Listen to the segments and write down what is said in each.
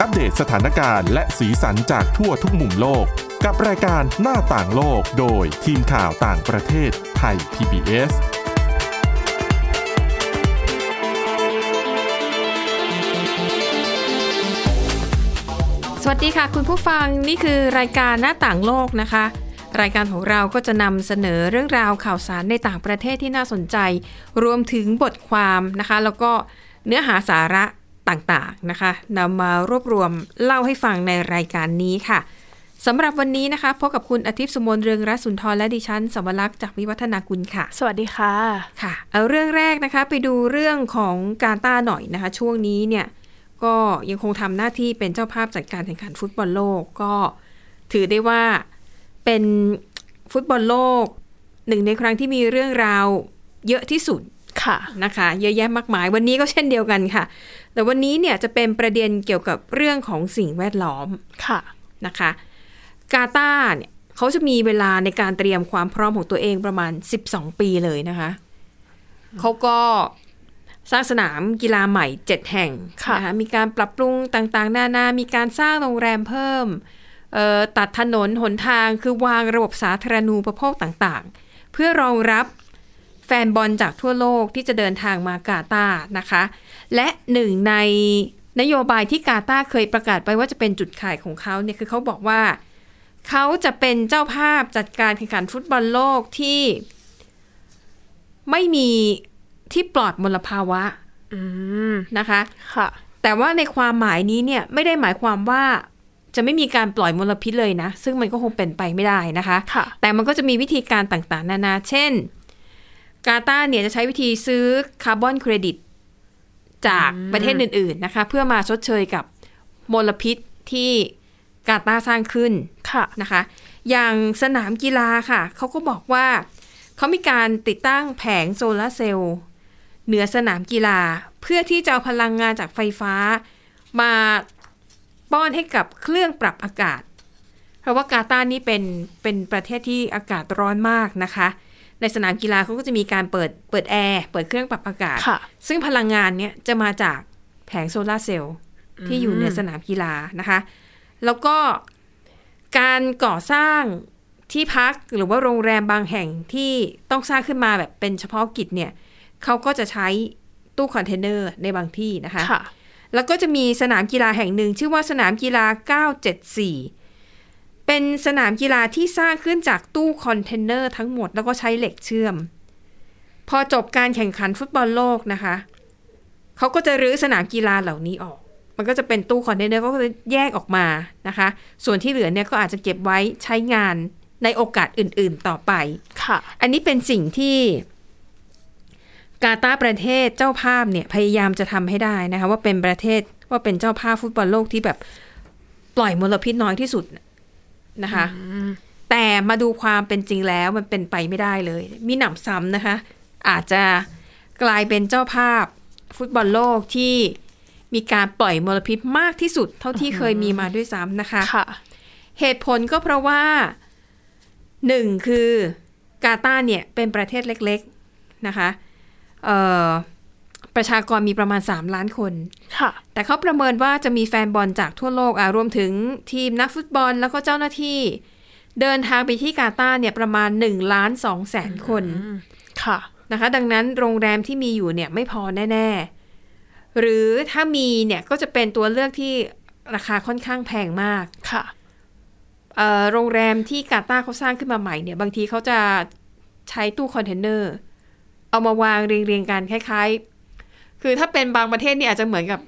อัปเดตสถานการณ์และสีสันจากทั่วทุกมุมโลก กับรายการหน้าต่างโลกโดยทีมข่าวต่างประเทศไทย PBS สวัสดีค่ะคุณผู้ฟังนี่คือรายการหน้าต่างโลกนะคะ รายการของเราก็จะนำเสนอเรื่องราวข่าวสารในต่างประเทศที่น่าสนใจ รวมถึงบทความนะคะ แล้วก็เนื้อหาสาระ ต่างๆนะคะนำมารวบรวมเล่าให้ฟังในรายการนี้ค่ะสำหรับวันนี้นะคะพบกับคุณอาทิตย์สมนเรืองรัศนทรและดิฉันสวรักษ์จากวิวัฒนาคุณค่ะ สวัสดีค่ะค่ะ เอาเรื่องแรกนะคะไปดูเรื่องของการต้าหน่อยนะคะ ช่วงนี้เนี่ยก็ยังคงทำหน้าที่เป็นเจ้าภาพจัดการแข่งขันฟุตบอลโลกก็ถือได้ว่าเป็นฟุตบอลโลกหนึ่งในครั้งที่มีเรื่องราวเยอะที่สุดค่ะนะคะ เยอะแยะมากมายวันนี้ก็เช่นเดียวกันค่ะ แต่วันนี้เนี่ยจะเป็นประเด็นเกี่ยวกับเรื่องของสิ่งแวดล้อมค่ะนะคะ กาตาร์เนี่ยเขาจะมีเวลาในการเตรียมความพร้อมของตัวเองประมาณ 12 ปีเลยนะคะเขาก็สร้างสนามกีฬาใหม่7แห่งค่ะนะคะมีการปรับปรุงต่างๆ นานา มีการสร้างโรงแรมเพิ่มเอ่อตัดถนนหนทางคือวางระบบสาธารณูปโภคต่างๆ เพื่อรองรับ แฟนบอลจากทั่วโลกที่จะเดินทางมากาตาร์นะคะ และหนึ่งในนโยบายที่กาตาร์เคยประกาศไปว่าจะเป็นจุดขายของเขาเนี่ยคือเขาบอกว่า เขาจะเป็นเจ้าภาพจัดการแข่งขันฟุตบอลโลกที่ ไม่มีที่ปลอดมลภาวะอืมนะคะค่ะแต่ว่าในความหมายนี้เนี่ยไม่ได้หมายความว่าจะไม่มีการปล่อยมลพิษเลยนะ ซึ่งมันก็คงเป็นไปไม่ได้นะคะค่ะแต่มันก็จะมีวิธีการต่างๆ นานา เช่น กาตาร์เนี่ยจะใช้วิธีซื้อคาร์บอนเครดิต จากประเทศอื่น ๆนะคะ เพื่อมาชดเชยกับมลพิษที่กาตาร์สร้างขึ้นค่ะนะคะ อย่างสนามกีฬาค่ะ เขาก็บอกว่า เขามีการติดตั้งแผงโซลาร์เซลล์ เหนือสนามกีฬา เพื่อที่จะเอาพลังงานจากไฟฟ้า มาป้อนให้กับเครื่องปรับอากาศ เพราะว่ากาตาร์นี่เป็นเป็นประเทศที่อากาศร้อนมากนะคะ ในสนามกีฬาเขาก็จะมีการเปิดเปิดแอร์เปิดเครื่องปรับอากาศค่ะซึ่งพลังงานเนี่ยจะมาจากแผงโซลาร์เซลล์ที่อยู่ในสนามกีฬานะคะ แล้วก็การก่อสร้างที่พักหรือว่าโรงแรมบางแห่งที่ต้องสร้างขึ้นมาแบบเป็นเฉพาะกิจเนี่ยเขาก็จะใช้ตู้คอนเทนเนอร์ในบางที่นะคะค่ะแล้วก็จะมีสนามกีฬาแห่งหนึ่ง ชื่อว่าสนามกีฬา 974 เป็นสนามกีฬาที่สร้างขึ้นจากตู้คอนเทนเนอร์ทั้งหมดแล้วก็ใช้เหล็กเชื่อม พอจบการแข่งขันฟุตบอลโลกนะคะ เขาก็จะรื้อสนามกีฬาเหล่านี้ออก มันก็จะเป็นตู้คอนเทนเนอร์ก็จะแยกออกมานะคะ ส่วนที่เหลือเนี่ยก็อาจจะเก็บไว้ใช้งานในโอกาสอื่น ๆ ต่อไป ค่ะ อันนี้เป็นสิ่งที่กาตาร์ประเทศเจ้าภาพเนี่ยพยายามจะทำให้ได้นะคะ ว่าเป็นประเทศว่าเป็นเจ้าภาพฟุตบอลโลกที่แบบปล่อยมลพิษน้อยที่สุด นะคะ แต่มาดูความเป็นจริงแล้วมันเป็นไปไม่ได้เลย มีหนำซ้ำนะคะ อาจจะกลายเป็นเจ้าภาพฟุตบอลโลกที่มีการปล่อยมลพิษมากที่สุดเท่าที่เคยมีมาด้วยซ้ำนะคะค่ะเหตุผลก็เพราะว่าหนึ่งคือกาตาร์เนี่ยเป็นประเทศเล็ก ๆนะคะ เอ่อ ประชากรมีประมาณ 3 ล้านคน ค่ะ แต่เขาประเมินว่าจะมีแฟนบอลจากทั่วโลกอะรวมถึงทีมนักฟุตบอลแล้วก็เจ้าหน้าที่ เดินทางไปที่กาตาร์เนี่ยประมาณ1ล้าน2แสนคน ค่ะ นะคะ ดังนั้นโรงแรมที่มีอยู่เนี่ยไม่พอแน่ ๆ หรือถ้ามีเนี่ยก็จะเป็นตัวเลือกที่ราคาค่อนข้างแพงมาก ค่ะเอ่อโรงแรมที่กาตาร์เขาสร้างขึ้นมาใหม่เนี่ย บางทีเขาจะใช้ตู้คอนเทนเนอร์ เอามาวางเรียงๆกันคล้ายๆ คือถ้าเป็นบางประเทศเนี่ยอาจจะเหมือนกับ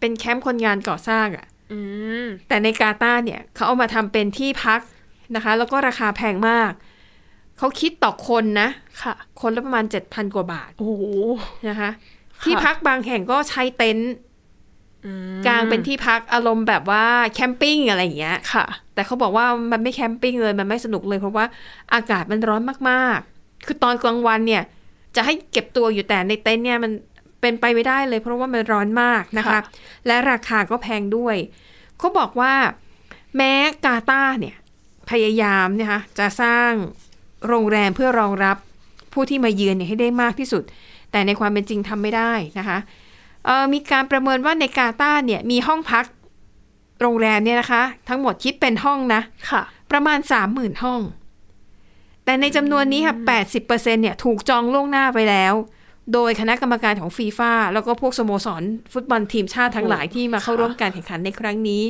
เป็นแคมป์คนงานก่อสร้างอะอืมแต่ในกาตาร์เนี่ยเขาเอามาทำเป็นที่พักนะคะ แล้วก็ราคาแพงมาก เขาคิดต่อคนนะค่ะ คนละประมาณ7,000กว่าบาท โอ้โหนะคะ ที่พักบางแห่งก็ใช้เต็นท์อืมกลางเป็นที่พักอารมณ์แบบว่า camping อะไรอย่างเงี้ยค่ะ แต่เขาบอกว่ามันไม่แคมปิ้งเลยมันไม่สนุกเลย เพราะว่าอากาศมันร้อนมากๆ คือตอนกลางวันเนี่ย จะให้เก็บตัวอยู่แต่ในเต็นท์เนี่ยมัน เป็นไปไม่ได้เลย เพราะว่ามันร้อนมากนะคะค่ะและราคาก็แพงด้วยเขาบอกว่าแม้กาตาร์เนี่ยพยายามเนะคะจะสร้างโรงแรมเพื่อรองรับผู้ที่มาเยือนเนี่ยให้ได้มากที่สุด แต่ในความเป็นจริงทำไม่ได้นะคะเอ่อมีการประเมินว่าในกาตาร์เนี่ยมีห้องพักโรงแรมเนี่ยนะคะ ทั้งหมดคิดเป็นห้องนะค่ะประมาณ30,000ห้อง แต่ในจำนวนนี้ค่ะ80%เนี่ยถูกจองล่วงหน้าไปแล้ว โดยคณะกรรมการของฟีฟ่าแล้วก็พวกสโมสร ฟุตบอลทีมชาติทั้งหลายที่มาเข้าค่ะร่วมการแข่งขันในครั้งนี้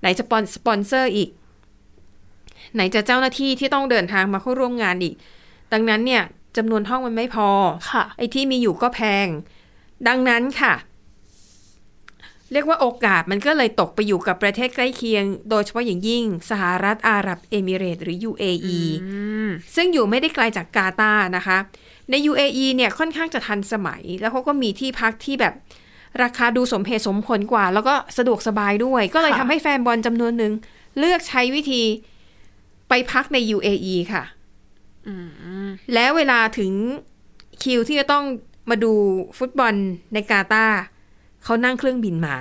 ไหนจะปอนสปอนเซอร์อีก ไหนจะเจ้าหน้าที่ที่ต้องเดินทางมาเข้าร่วมงานอีก ดังนั้นเนี่ยจำนวนห้องมันไม่พอค่ะไอ้ที่มีอยู่ก็แพง ดังนั้นค่ะ เรียกว่าโอกาสมันก็เลยตกไปอยู่กับประเทศใกล้เคียง โดยเฉพาะอย่างยิ่ง สหรัฐอาหรับเอมิเรตส์หรือ UAE อืมซึ่งอยู่ไม่ได้ไกลจากกาตาร์นะคะ ใน UAE เนี่ยค่อนข้างจะทันสมัย แล้วเขาก็มีที่พักที่แบบราคาดูสมเหตุสมผลกว่า แล้วก็สะดวกสบายด้วย ก็เลยค่ะทำให้แฟนบอลจำนวนหนึ่งเลือกใช้วิธีไปพักใน UAE ค่ะอืมแล้วเวลาถึงคิวที่จะต้องมาดูฟุตบอลในกาตาร์เขานั่งเครื่องบินมา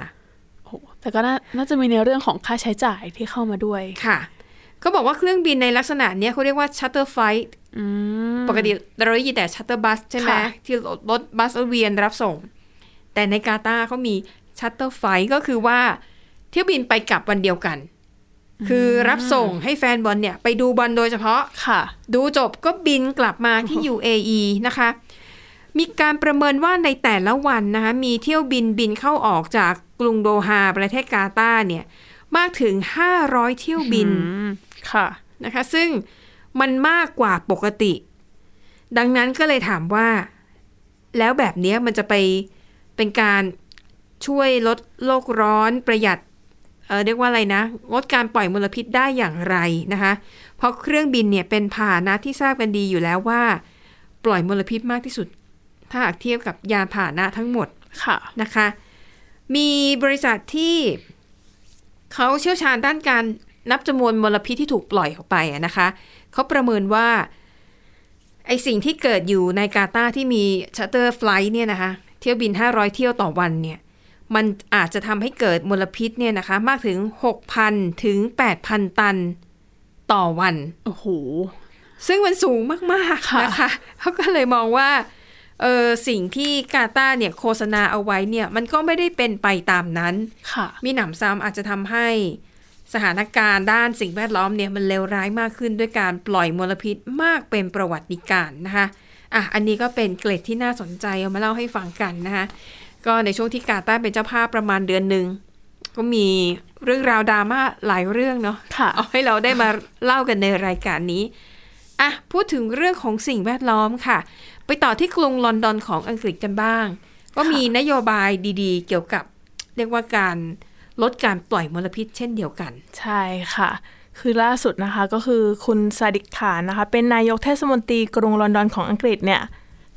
โอ้แต่ก็น่าน่าจะมีในเรื่องของค่าใช้จ่ายที่เข้ามาด้วยค่ะ เขาบอกว่าเครื่องบินในลักษณะเนี้ยเขาเรียกว่า shuttle flight อืมปกติเราได้ยินแต่ shuttle bus ใช่ไหมค่ะที่รถรถบัสเวียนรับส่ง แต่ในกาตาร์เขามี shuttle flight ก็คือว่าเที่ยวบินไปกลับวันเดียวกัน คือรับส่งให้แฟนบอลเนี่ย ไปดูบอลโดยเฉพาะค่ะ ดูจบก็บินกลับมาที่ UAE นะคะ มีการประเมินว่าในแต่ละวันนะคะ มีเที่ยวบินบินเข้าออกจากกรุงโดฮาประเทศกาตาร์เนี่ย มากถึง 500 เที่ยวบินอืมค่ะนะคะ ซึ่งมันมากกว่าปกติ ดังนั้นก็เลยถามว่า แล้วแบบเนี้ยมันจะไปเป็นการช่วยลดโลกร้อนประหยัดเออเรียกว่าอะไรนะลดการปล่อยมลพิษได้อย่างไรนะคะ เพราะเครื่องบินเนี่ยเป็นพาหนะที่ทราบกันดีอยู่แล้วว่า ปล่อยมลพิษมากที่สุด ถ้าหากเทียบกับยานพาหนะทั้งหมดค่ะนะคะ มีบริษัทที่ เขาเชี่ยวชาญด้านการนับจำนวนมลพิษที่ถูกปล่อยออกไปอะนะคะ เขาประเมินว่าไอสิ่งที่เกิดอยู่ในกาตาร์ที่มีshuttle flight เนี่ยนะคะ เที่ยวบิน 500 เที่ยวต่อวันเนี่ย มันอาจจะทำให้เกิดมลพิษเนี่ยนะคะ มากถึง 6,000 ถึง 8,000 ตันต่อวัน โอ้โห ซึ่งมันสูงมากค่ะๆนะคะเขาก็เลยมองว่า เออสิ่งที่กาตาร์เนี่ยโฆษณาเอาไว้เนี่ยมันก็ไม่ได้เป็นไปตามนั้น ค่ะ มีหนำซ้ำอาจจะทำให้สถานการณ์ด้านสิ่งแวดล้อมเนี่ยมันเลวร้ายมากขึ้นด้วยการปล่อยมลพิษมากเป็นประวัติการณ์นะคะอะอันนี้ก็เป็นเกร็ดที่น่าสนใจเอามาเล่าให้ฟังกันนะคะก็ในช่วงที่กาตาร์เป็นเจ้าภาพประมาณเดือนหนึ่งก็มีเรื่องราวดราม่าหลายเรื่องเนาะค่ะเอาให้เราได้มาเล่ากันในรายการนี้อะพูดถึงเรื่องของสิ่งแวดล้อมค่ะ ไปต่อที่กรุงลอนดอนของอังกฤษกันบ้าง ก็มีนโยบายดีๆ เกี่ยวกับเรียกว่าการลดการปล่อยมลพิษเช่นเดียวกัน ใช่ค่ะ คือล่าสุดนะคะก็คือคุณซาดิกขานนะคะ เป็นนายกเทศมนตรีกรุงลอนดอนของอังกฤษเนี่ย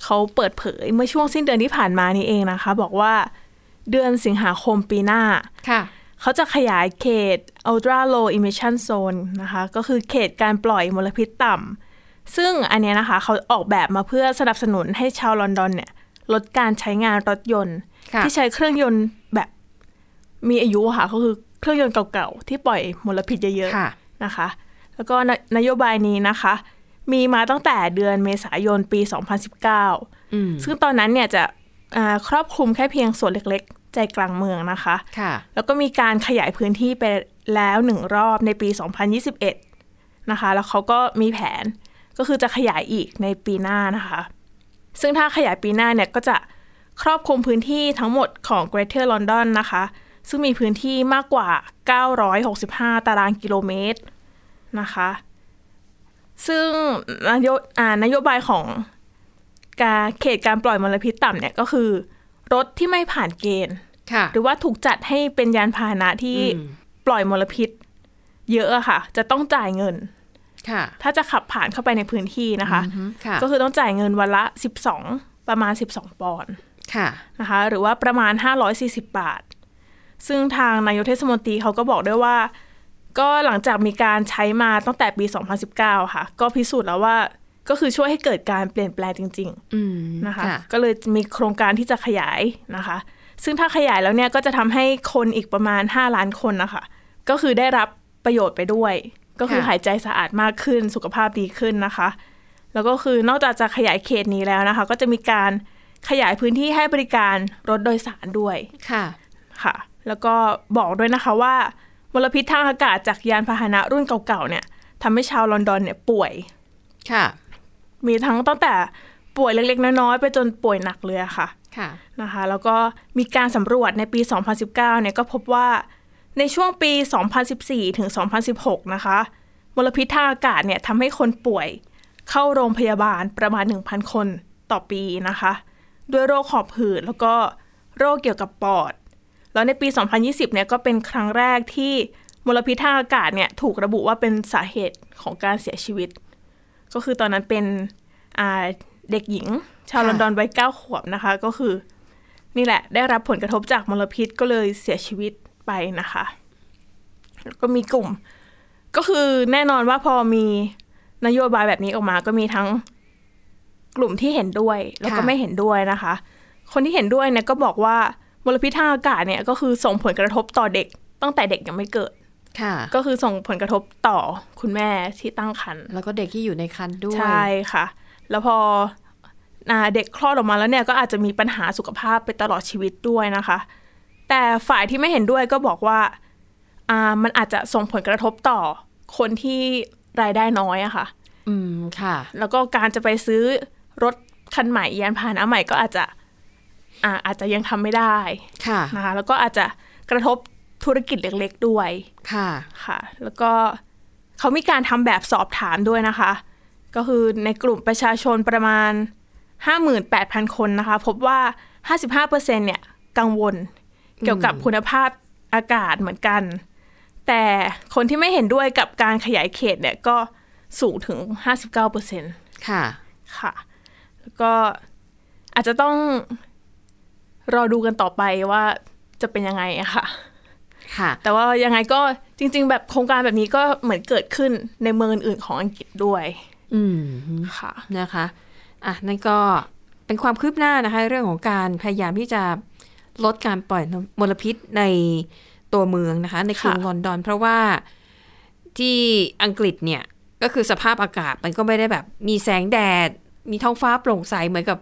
เขาเปิดเผยเมื่อช่วงสิ้นเดือนที่ผ่านมานี้เองนะคะ บอกว่าเดือนสิงหาคมปีหน้าค่ะเขาจะขยายเขต ultra low emission zone นะคะ ก็คือเขตการปล่อยมลพิษต่ำ ซึ่งอันเนี้ยนะคะเขาออกแบบมาเพื่อสนับสนุนให้ชาวลอนดอนเนี่ยลดการใช้งานรถยนต์ค่ะที่ใช้เครื่องยนต์แบบมีอายุอะค่ะก็คือเครื่องยนต์เก่าๆ ที่ปล่อยมลพิษเยอะค่ะๆนะคะ แล้วก็นนโยบายนี้นะคะ มีมาตั้งแต่เดือนเมษายนปี 2019อืมซึ่งตอนนั้นเนี่ยจะอ่าครอบคลุมแค่เพียงส่วนเล็กๆ ใจกลางเมืองนะคะค่ะแล้วก็มีการขยายพื้นที่ไปแล้วหนึ่งรอบในปี 2021 นะคะ แล้วเขาก็มีแผน ก็คือจะขยายอีกในปีหน้านะคะ ซึ่งถ้าขยายปีหน้าเนี่ยก็จะครอบคลุมพื้นที่ทั้งหมดของ Greater London นะคะ ซึ่งมีพื้นที่มากกว่า 965 ตารางกิโลเมตรนะคะ ซึ่งนโยอ่านโยบายของการเขตการปล่อยมลพิษต่ำเนี่ยก็คือ รถที่ไม่ผ่านเกณฑ์ค่ะหรือว่าถูกจัดให้เป็นยานพาหนะที่อืมปล่อยมลพิษ เยอะอะค่ะ จะต้องจ่ายเงินค่ะ ถ้าจะขับผ่านเข้าไปในพื้นที่นะคะอือฮึค่ะก็คือต้องจ่ายเงินวันละ 12 ประมาณ 12 ปอนด์ค่ะนะคะ หรือว่าประมาณ 540 บาท ซึ่งทางนายกเทศมนตรีเขาก็บอกด้วยว่า ก็หลังจากมีการใช้มาตั้งแต่ปี 2019 ค่ะ ก็พิสูจน์แล้วว่าก็คือช่วยให้เกิดการเปลี่ยนแปลงจริงๆอืมนะคะ ก็เลยมีโครงการที่จะขยายนะคะ ซึ่งถ้าขยายแล้วเนี่ยก็จะทำให้คนอีกประมาณ 5 ล้านคนนะคะ ก็คือได้รับประโยชน์ไปด้วย ก็คือค่ะหายใจสะอาดมากขึ้นสุขภาพดีขึ้นนะคะ แล้วก็คือนอกจากจะขยายเขตนี้แล้วนะคะ ก็จะมีการขยายพื้นที่ให้บริการรถโดยสารด้วยค่ะค่ะ แล้วก็บอกด้วยนะคะว่ามลพิษทางอากาศจากยานพาหนะรุ่นเก่าๆเนี่ยทำให้ชาวลอนดอนเนี่ยป่วยค่ะ มีทั้งตั้งแต่ป่วยเล็กๆน้อยๆไปจนป่วยหนักเลยอะค่ะค่ะนะคะ แล้วก็มีการสำรวจในปี 2019เนี่ยก็พบว่า ในช่วงปี 2014 ถึง 2016 นะคะ มลพิษทางอากาศเนี่ยทำให้คนป่วยเข้าโรงพยาบาลประมาณ 1,000 คนต่อปีนะคะ ด้วยโรคหอบหืดแล้วก็โรคเกี่ยวกับปอด แล้วในปี 2020 เนี่ยก็เป็นครั้งแรกที่มลพิษทางอากาศเนี่ยถูกระบุว่าเป็นสาเหตุของการเสียชีวิต ก็คือตอนนั้นเป็นอ่าเด็กหญิง ชาวค่ะลอนดอนวัยเก้าขวบนะคะ ก็คือ นี่แหละ ได้รับผลกระทบจากมลพิษก็เลยเสียชีวิต ไปนะคะแล้วก็มีกลุ่ม ก็คือแน่นอนว่าพอมีนโยบายแบบนี้ออกมา ก็มีทั้งกลุ่มที่เห็นด้วย แล้วก็ค่ะไม่เห็นด้วยนะคะ คนที่เห็นด้วยเนี่ยก็บอกว่ามลพิษทางอากาศเนี่ยก็คือส่งผลกระทบต่อเด็ก ตั้งแต่เด็กยังไม่เกิดค่ะก็คือส่งผลกระทบต่อคุณแม่ที่ตั้งครรภ์แล้วก็เด็กที่อยู่ในครรภ์ด้วย ใช่ค่ะ แล้วพออ่าเด็กคลอดออกมาแล้วเนี่ยก็อาจจะมีปัญหาสุขภาพไปตลอดชีวิตด้วยนะคะ แต่ฝ่ายที่ไม่เห็นด้วยก็บอกว่าอ่ามันอาจจะส่งผลกระทบต่อคนที่รายได้น้อยอะค่ะ อืมค่ะ แล้วก็การจะไปซื้อรถคันใหม่ยานพาหนะใหม่ก็อาจจะอ่าอาจจะยังทำไม่ได้ค่ะนะคะแล้วก็อาจจะกระทบธุรกิจเล็ก ๆ ด้วยค่ะค่ะ แล้วก็เขามีการทำแบบสอบถามด้วยนะคะ ก็คือในกลุ่มประชาชนประมาณ 58,000 คนนะคะ พบว่า 55%เนี่ยกังวล เกี่ยวกับคุณภาพอากาศเหมือนกัน แต่คนที่ไม่เห็นด้วยกับการขยายเขตเนี่ยก็สูงถึง 59%ค่ะ ค่ะ แล้วก็อาจจะต้องรอดูกันต่อไปว่าจะเป็นยังไงอะค่ะ ค่ะ แต่ว่ายังไงก็จริง ๆ แบบโครงการแบบนี้ก็เหมือนเกิดขึ้นในเมืองอื่นๆของอังกฤษด้วย อืม ค่ะ นะคะ อะ นั่นก็เป็นความคืบหน้านะคะ เรื่องของการพยายามที่จะ ลดการปล่อยมลพิษในตัวเมืองนะคะ ในกรุงค่ะลอนดอน เพราะว่าที่อังกฤษเนี่ย ก็คือสภาพอากาศมันก็ไม่ได้แบบ มีแสงแดด มีท้องฟ้าโปร่งใสเหมือนกับ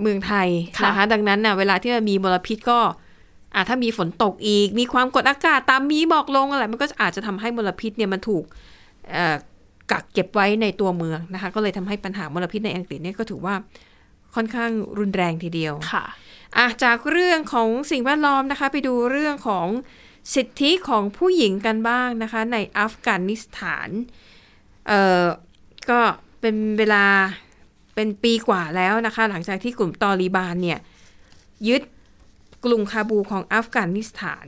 เมืองไทยนะคะ ดังนั้นน่ะเวลาที่มันมีมลพิษก็อะถ้ามีฝนตกอีก มีความกดอากาศตามมีหมอกลงอะไรมันก็อาจจะทำให้มลพิษเนี่ยมันถูกเอ่อกักเก็บไว้ในตัวเมืองนะคะ ก็เลยทำให้ปัญหามลพิษในอังกฤษเนี่ยก็ถือว่า ค่อนข้างรุนแรงทีเดียวค่ะอะจากเรื่องของสิ่งแวดล้อมนะคะ ไปดูเรื่องของสิทธิของผู้หญิงกันบ้างนะคะ ในอัฟกานิสถานเอ่อก็เป็นเวลาเป็นปีกว่าแล้วนะคะ หลังจากที่กลุ่มตอริบานเนี่ย ยึดกรุงคาบูของอัฟกานิสถาน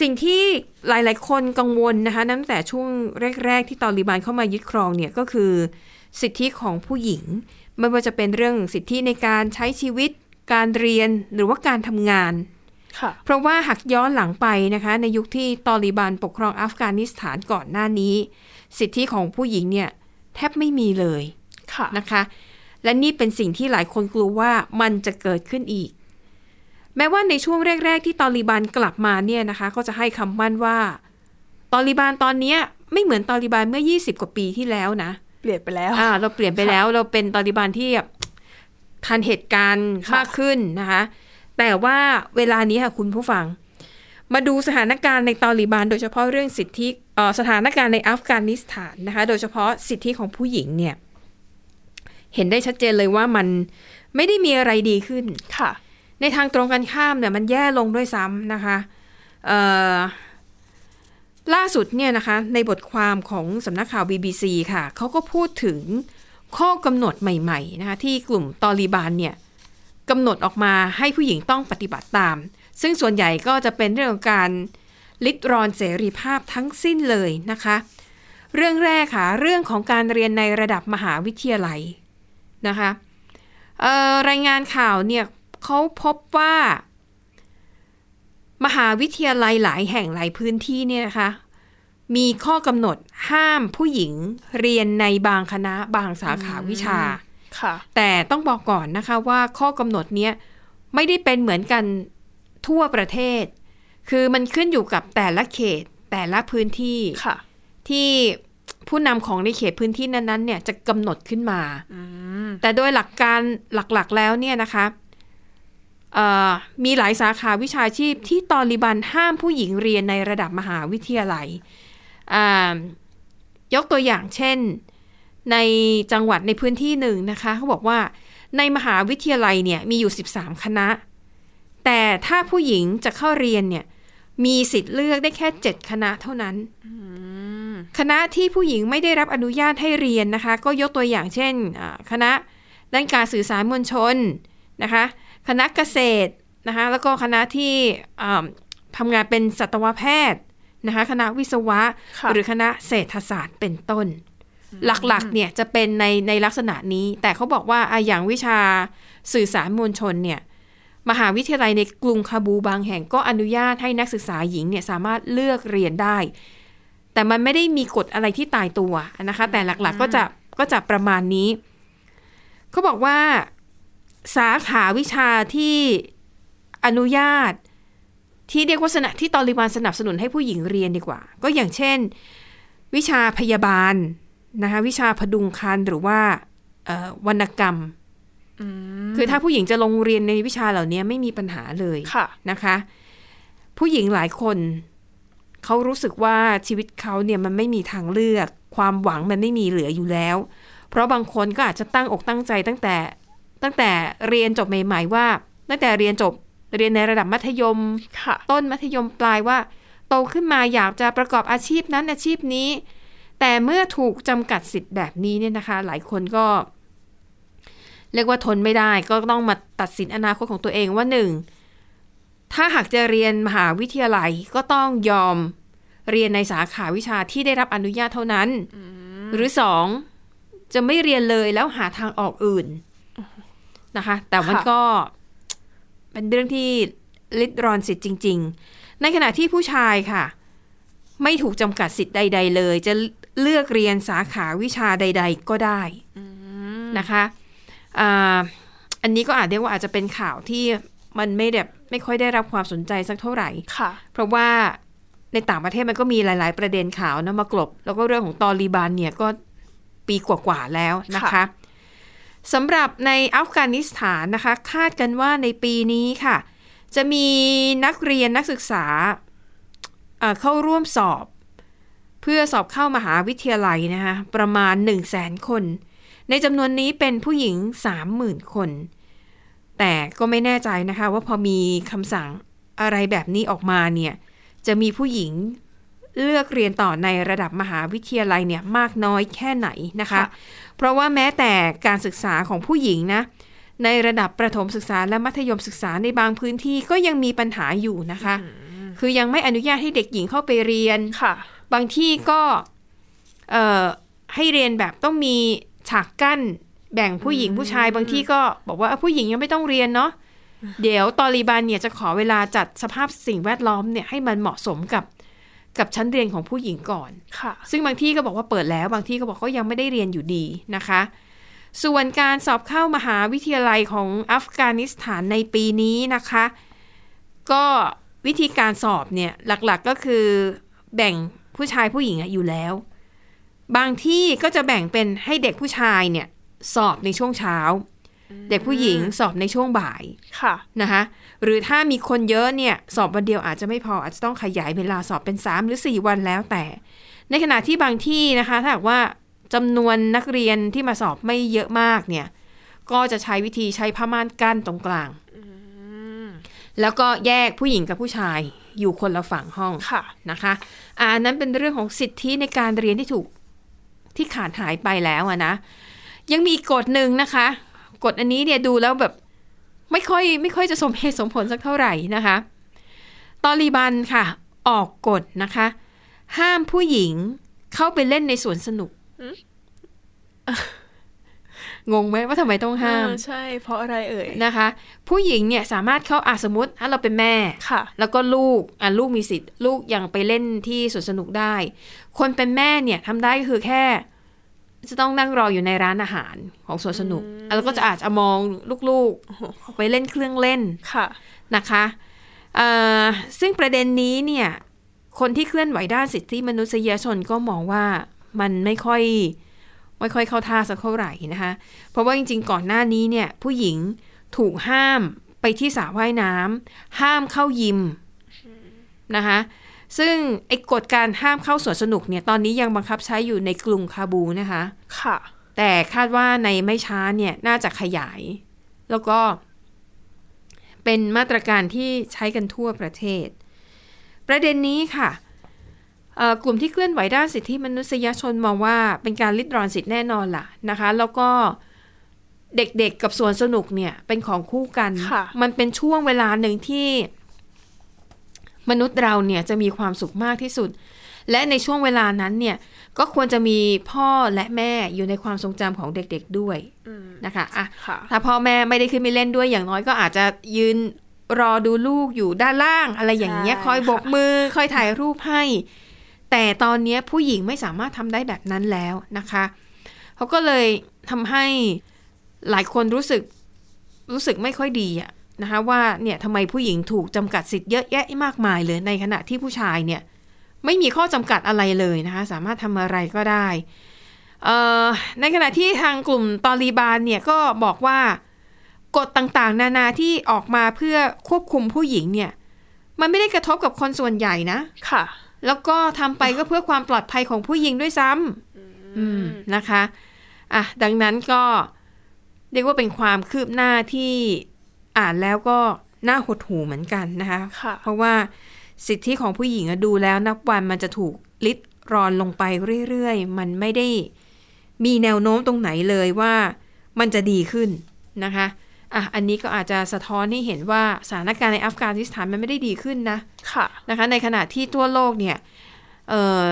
สิ่งที่หลาย ๆ คนกังวลนะคะตั้งแต่ช่วงแรก ๆ ที่ตอริบานเข้ามายึดครองเนี่ยก็คือ สิทธิของผู้หญิง ไม่ว่าจะเป็นเรื่องสิทธิในการใช้ชีวิต การเรียนหรือว่าการทำงานค่ะเพราะว่าหากย้อนหลังไปนะคะ ในยุคที่ตอริบานปกครองอัฟกานิสถานก่อนหน้านี้ สิทธิของผู้หญิงเนี่ยแทบไม่มีเลยค่ะนะคะ และนี่เป็นสิ่งที่หลายคนกลัวว่ามันจะเกิดขึ้นอีก แม้ว่าในช่วงแรก ๆ ที่ตอริบานกลับมาเนี่ยนะคะ ก็จะให้คำมั่นว่า ตอริบานตอนเนี้ยไม่เหมือนตอริบานเมื่อ 20 กว่าปีที่แล้วนะ เปลี่ยนไปแล้วอ่าเราเปลี่ยนไปแล้วเราเป็นตอริบานที่แบบทันเหตุการณ์ค่ะมากขึ้นนะคะ แต่ว่าเวลานี้ค่ะคุณผู้ฟัง มาดูสถานการณ์ในตอริบานโดยเฉพาะเรื่องสิทธิเอ่อสถานการณ์ในอัฟกานิสถานนะคะ โดยเฉพาะสิทธิของผู้หญิงเนี่ย เห็นได้ชัดเจนเลยว่ามันไม่ได้มีอะไรดีขึ้นค่ะ ในทางตรงกันข้ามเนี่ยมันแย่ลงด้วยซ้ำนะคะเอ่อ ล่าสุดเนี่ยนะคะในบทความของสำนักข่าว BBC ค่ะเขาก็พูดถึงข้อกำหนดใหม่ๆนะคะที่กลุ่มตอริบานเนี่ยกำหนดออกมาให้ผู้หญิงต้องปฏิบัติตาม ซึ่งส่วนใหญ่ก็จะเป็นเรื่องของการลิดรอนเสรีภาพทั้งสิ้นเลยนะคะ เรื่องแรกค่ะเรื่องของการเรียนในระดับมหาวิทยาลัยนะคะรายงานข่าวเนี่ยเขาพบว่า มหาวิทยาลัยหลายแห่งหลายพื้นที่เนี่ยนะคะ มีข้อกำหนดห้ามผู้หญิงเรียนในบางคณะบางสาขาวิชาค่ะ แต่ต้องบอกก่อนนะคะว่าข้อกำหนดเนี้ยไม่ได้เป็นเหมือนกันทั่วประเทศ คือมันขึ้นอยู่กับแต่ละเขตแต่ละพื้นที่ค่ะ ที่ผู้นำของในเขตพื้นที่นั้นๆเนี่ยจะกำหนดขึ้นมาอืมแต่โดยหลักการหลักๆแล้วเนี่ยนะคะเอ่อ มีหลายสาขาวิชาชีพที่ตอริบันห้ามผู้หญิงเรียนในระดับมหาวิทยาลัยอ่ายกตัวอย่างเช่น ในจังหวัดในพื้นที่หนึ่งนะคะเขาบอกว่าในมหาวิทยาลัยเนี่ยมีอยู่ 13 คณะ แต่ถ้าผู้หญิงจะเข้าเรียนเนี่ยมีสิทธิ์เลือกได้แค่ 7 คณะเท่านั้น คณะที่ผู้หญิงไม่ได้รับอนุญาตให้เรียนนะคะ ก็ยกตัวอย่างเช่นอ่าคณะด้านการสื่อสารมวลชนนะคะ คณะเกษตรนะคะแล้วก็คณะที่อ่าทำงานเป็นสัตวแพทย์นะคะคณะวิศวะค่ะหรือคณะเศรษฐศาสตร์เป็นต้น หลักๆเนี่ยจะเป็นในในลักษณะนี้ แต่เขาบอกว่าอะอย่างวิชาสื่อสารมวลชนเนี่ยมหาวิทยาลัยในกรุงคาบูบางแห่งก็อนุญาตให้นักศึกษาหญิงเนี่ยสามารถเลือกเรียนได้ แต่มันไม่ได้มีกฎอะไรที่ตายตัวนะคะ แต่หลักๆก็จะก็จะประมาณนี้ เขาบอกว่า สาขาวิชาที่อนุญาต ที่เรียกว่าสนะที่ตอริบานสนับสนุนให้ผู้หญิงเรียนดีกว่า ก็อย่างเช่น วิชาพยาบาลนะคะวิชาพดุงคันหรือว่าเอ่อวรรณกรรมคือถ้าผู้หญิงจะลงเรียนในวิชาเหล่านี้ไม่มีปัญหาเลยค่ะนะคะ ผู้หญิงหลายคนเขารู้สึกว่าชีวิตเขาเนี่ยมันไม่มีทางเลือก ความหวังมันไม่มีเหลืออยู่แล้ว เพราะบางคนก็อาจจะตั้งอกตั้งใจตั้งแต่ ตั้งแต่เรียนจบใหม่ๆว่า ตั้งแต่เรียนจบเรียนในระดับมัธยมค่ะต้นมัธยมปลายว่า โตขึ้นมาอยากจะประกอบอาชีพนั้นอาชีพนี้ แต่เมื่อถูกจำกัดสิทธิ์แบบนี้เนี่ยนะคะ หลายคนก็เรียกว่าทนไม่ได้ก็ต้องมาตัดสินอนาคตของตัวเองว่าหนึ่งถ้าหากจะเรียนมหาวิทยาลัยก็ต้องยอมเรียนในสาขาวิชาที่ได้รับอนุญาตเท่านั้น หรือสองจะไม่เรียนเลยแล้วหาทางออกอื่น นะคะ แต่มันค่ะก็เป็นเรื่องที่ลิดรอนสิทธิ์จริง ๆ ในขณะที่ผู้ชายค่ะ ไม่ถูกจำกัดสิทธิ์ใด ๆ เลย จะเลือกเรียนสาขาวิชาใด ๆ ก็ได้นะคะอ่าอันนี้ก็อาจเรียกว่าอาจจะเป็นข่าวที่มันไม่แบบไม่ค่อยได้รับความสนใจสักเท่าไหร่ค่ะเพราะว่าในต่างประเทศมันก็มีหลาย ๆ ประเด็นข่าวนะมากลบ แล้วก็เรื่องของตอรีบานเนี่ยก็ปีกว่า ๆ แล้วนะคะค่ะ สำหรับในอัฟกานิสถานนะคะ คาดกันว่าในปีนี้ค่ะ จะมีนักเรียนนักศึกษาเข้าร่วมสอบ เพื่อสอบเข้ามหาวิทยาลัยนะคะประมาณ 1 0 0 0 0แสนคน ในจำนวนนี้เป็นผู้หญิง 30,000 คน แต่ก็ไม่แน่ใจนะคะว่าพอมีคำสั่งอะไรแบบนี้ออกมาเนี่ย จะมีผู้หญิง เลือกเรียนต่อในระดับมหาวิทยาลัยเนี่ยมากน้อยแค่ไหนนะคะค่ะเพราะว่าแม้แต่การศึกษาของผู้หญิงนะ ในระดับประถมศึกษาและมัธยมศึกษาในบางพื้นที่ก็ยังมีปัญหาอยู่นะคะ คือยังไม่อนุญาตให้เด็กหญิงเข้าไปเรียนค่ะ บางที่ก็เอ่อให้เรียนแบบต้องมีฉากกั้นแบ่งผู้หญิงผู้ชายบางที่ก็บอกว่าเอ้าผู้หญิงยังไม่ต้องเรียนเนาะเดี๋ยวตอริบานเนี่ยจะขอเวลาจัดสภาพสิ่งแวดล้อมเนี่ยให้มันเหมาะสมกับ กับชั้นเรียนของผู้หญิงก่อนค่ะ ซึ่งบางที่ก็บอกว่าเปิดแล้ว บางที่ก็บอกก็ยังไม่ได้เรียนอยู่ดีนะคะ ส่วนการสอบเข้ามหาวิทยาลัยของอัฟกานิสถานในปีนี้นะคะ ก็วิธีการสอบเนี่ยหลักๆก็คือแบ่งผู้ชายผู้หญิงอะอยู่แล้ว บางที่ก็จะแบ่งเป็นให้เด็กผู้ชายเนี่ยสอบในช่วงเช้า เด็กผู้หญิงสอบในช่วงบ่ายค่ะนะคะหรือถ้ามีคนเยอะเนี่ยสอบวันเดียวอาจจะไม่พออาจจะต้องขยายเวลาสอบเป็น 3 หรือ 4 วันแล้วแต่ ในขณะที่บางที่นะคะ ถ้าหากว่าจำนวนนักเรียนที่มาสอบไม่เยอะมากเนี่ย ก็จะใช้วิธีใช้ผ้าม่านกั้นตรงกลางแล้วก็แยกผู้หญิงกับผู้ชายอยู่คนละฝั่งห้องค่ะนะคะอะอันนั้นเป็นเรื่องของสิทธิในการเรียนที่ถูกที่ขาดหายไปแล้วอะนะยังมีอีกกฎหนึ่งนะคะ กฎอันนี้เนี่ยดูแล้วแบบไม่ค่อยไม่ค่อยจะสมเหตุสมผลสักเท่าไหร่นะคะ ตอริบันค่ะ ออกกฎนะคะ ห้ามผู้หญิงเข้าไปเล่นในสวนสนุก งงไหมว่าทำไมต้องห้ามเออใช่ เพราะอะไรเอ่ยนะคะ ผู้หญิงเนี่ยสามารถเข้าอาสมมติถ้าเราเป็นแม่ค่ะ แล้วก็ลูกอะลูกมีสิทธิ์ ลูกยังไปเล่นที่สวนสนุกได้ คนเป็นแม่เนี่ยทำได้ก็คือแค่ จะต้องนั่งรออยู่ในร้านอาหารของสวนสนุก แล้วก็จะอาจจะมองลูกๆออกไปเล่นเครื่องเล่นค่ะนะคะเอ่อซึ่งประเด็นนี้เนี่ย คนที่เคลื่อนไหวด้านสิทธิมนุษยชนก็มองว่ามันไม่ค่อยไม่ค่อยเข้าท่าสักเท่าไหร่นะคะ เพราะว่าจริงๆ ก่อนหน้านี้เนี่ย ผู้หญิงถูกห้ามไปที่สระว่ายน้ำห้ามเข้ายิมนะคะ ซึ่งไอ้กฎการห้ามเข้าสวนสนุกเนี่ยตอนนี้ยังบังคับใช้อยู่ในกรุงคาบูนะคะ ค่ะ แต่คาดว่าในไม่ช้าเนี่ยน่าจะขยาย แล้วก็ เป็นมาตรการที่ใช้กันทั่วประเทศ ประเด็นนี้ค่ะเอ่อกลุ่มที่เคลื่อนไหวด้านสิทธิมนุษยชนมองว่าเป็นการลิดรอนสิทธิแน่นอนล่ะนะคะ แล้วก็เด็กๆกับสวนสนุกเนี่ยเป็นของคู่กันค่ะมันเป็นช่วงเวลาหนึ่งที่ มนุษย์เราเนี่ยจะมีความสุขมากที่สุด และในช่วงเวลานั้นเนี่ยก็ควรจะมีพ่อและแม่อยู่ในความทรงจำของเด็กๆด้วยนะคะอะค่ะถ้าพ่อแม่ไม่ได้ขึ้นไปเล่นด้วยอย่างน้อยก็อาจจะยืนรอดูลูกอยู่ด้านล่าง อะไรอย่างเงี้ยใช่คอยโบกค่ะมือคอยถ่ายรูปให้ แต่ตอนเนี้ยผู้หญิงไม่สามารถทำได้แบบนั้นแล้วนะคะเขาก็เลยทำให้หลายคนรู้สึกรู้สึกไม่ค่อยดีอะ นะคะว่าเนี่ยทำไมผู้หญิงถูกจำกัดสิทธิ์เยอะแยะมากมายเลยในขณะที่ผู้ชายเนี่ยไม่มีข้อจำกัดอะไรเลยนะคะสามารถทำอะไรก็ได้เอ่อในขณะที่ทางกลุ่มตอลีบานเนี่ยก็บอกว่ากฎต่างๆ นานาที่ออกมาเพื่อควบคุมผู้หญิงเนี่ยมันไม่ได้กระทบกับคนส่วนใหญ่นะ ค่ะ แล้วก็ทำไปก็เพื่อความปลอดภัยของผู้หญิงด้วยซ้ำอืมนะคะอะดังนั้นก็เรียกว่าเป็นความคืบหน้าที่ อ่านแล้วก็น่าหดหูเหมือนกันนะคะค่ะเพราะว่าสิทธิของผู้หญิงอะดูแล้วนับวันมันจะถูกลิดรอนลงไปเรื่อยๆ มันไม่ได้มีแนวโน้มตรงไหนเลยว่ามันจะดีขึ้นนะคะอะอันนี้ก็อาจจะสะท้อนให้เห็นว่าสถานการณ์ในอัฟกานิสถานมันไม่ได้ดีขึ้นนะค่ะนะคะ ในขณะที่ทั่วโลกเนี่ยเอ่อ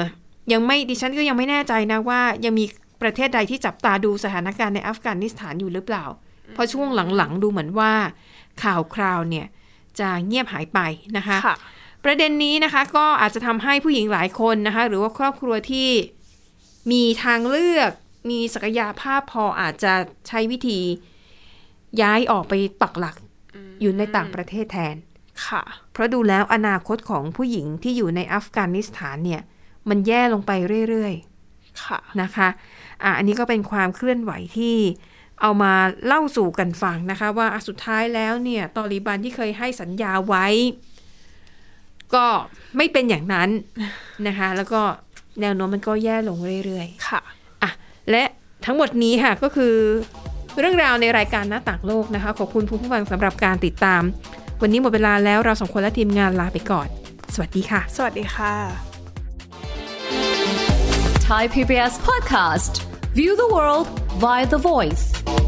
ยังไม่ดิฉันก็ยังไม่แน่ใจนะว่ายังมีประเทศใดที่จับตาดูสถานการณ์ในอัฟกานิสถานอยู่หรือเปล่า เพราะช่วงหลังๆ ดูเหมือนว่าข่าวคราวเนี่ยจะเงียบหายไปนะคะค่ะประเด็นนี้นะคะก็อาจจะทำให้ผู้หญิงหลายคนนะคะ หรือว่าครอบครัวที่มีทางเลือกมีศักยภาพพออาจจะใช้วิธีย้ายออกไปปักหลักอยู่ในต่างประเทศแทน ค่ะ เพราะดูแล้วอนาคตของผู้หญิงที่อยู่ในอัฟกานิสถานเนี่ย มันแย่ลงไปเรื่อยค่ะๆนะคะ อะอันนี้ก็เป็นความเคลื่อนไหวที่ เอามาเล่าสู่กันฟังนะคะ ว่าอะสุดท้ายแล้วเนี่ยตอริบันที่เคยให้สัญญาไว้ ก็ไม่เป็นอย่างนั้นนะคะ แล้วก็แนวโน้มมันก็แย่ลงเรื่อยๆ ค่ะอะและทั้งหมดนี้ค่ะก็คือเรื่องราวในรายการหน้าต่างโลกนะคะ ขอบคุณผู้ฟังสำหรับการติดตาม วันนี้หมดเวลาแล้วเราสองคนและทีมงานลาไปก่อน สวัสดีค่ะ สวัสดีค่ะ Thai PBS podcast. View the world via The Voice.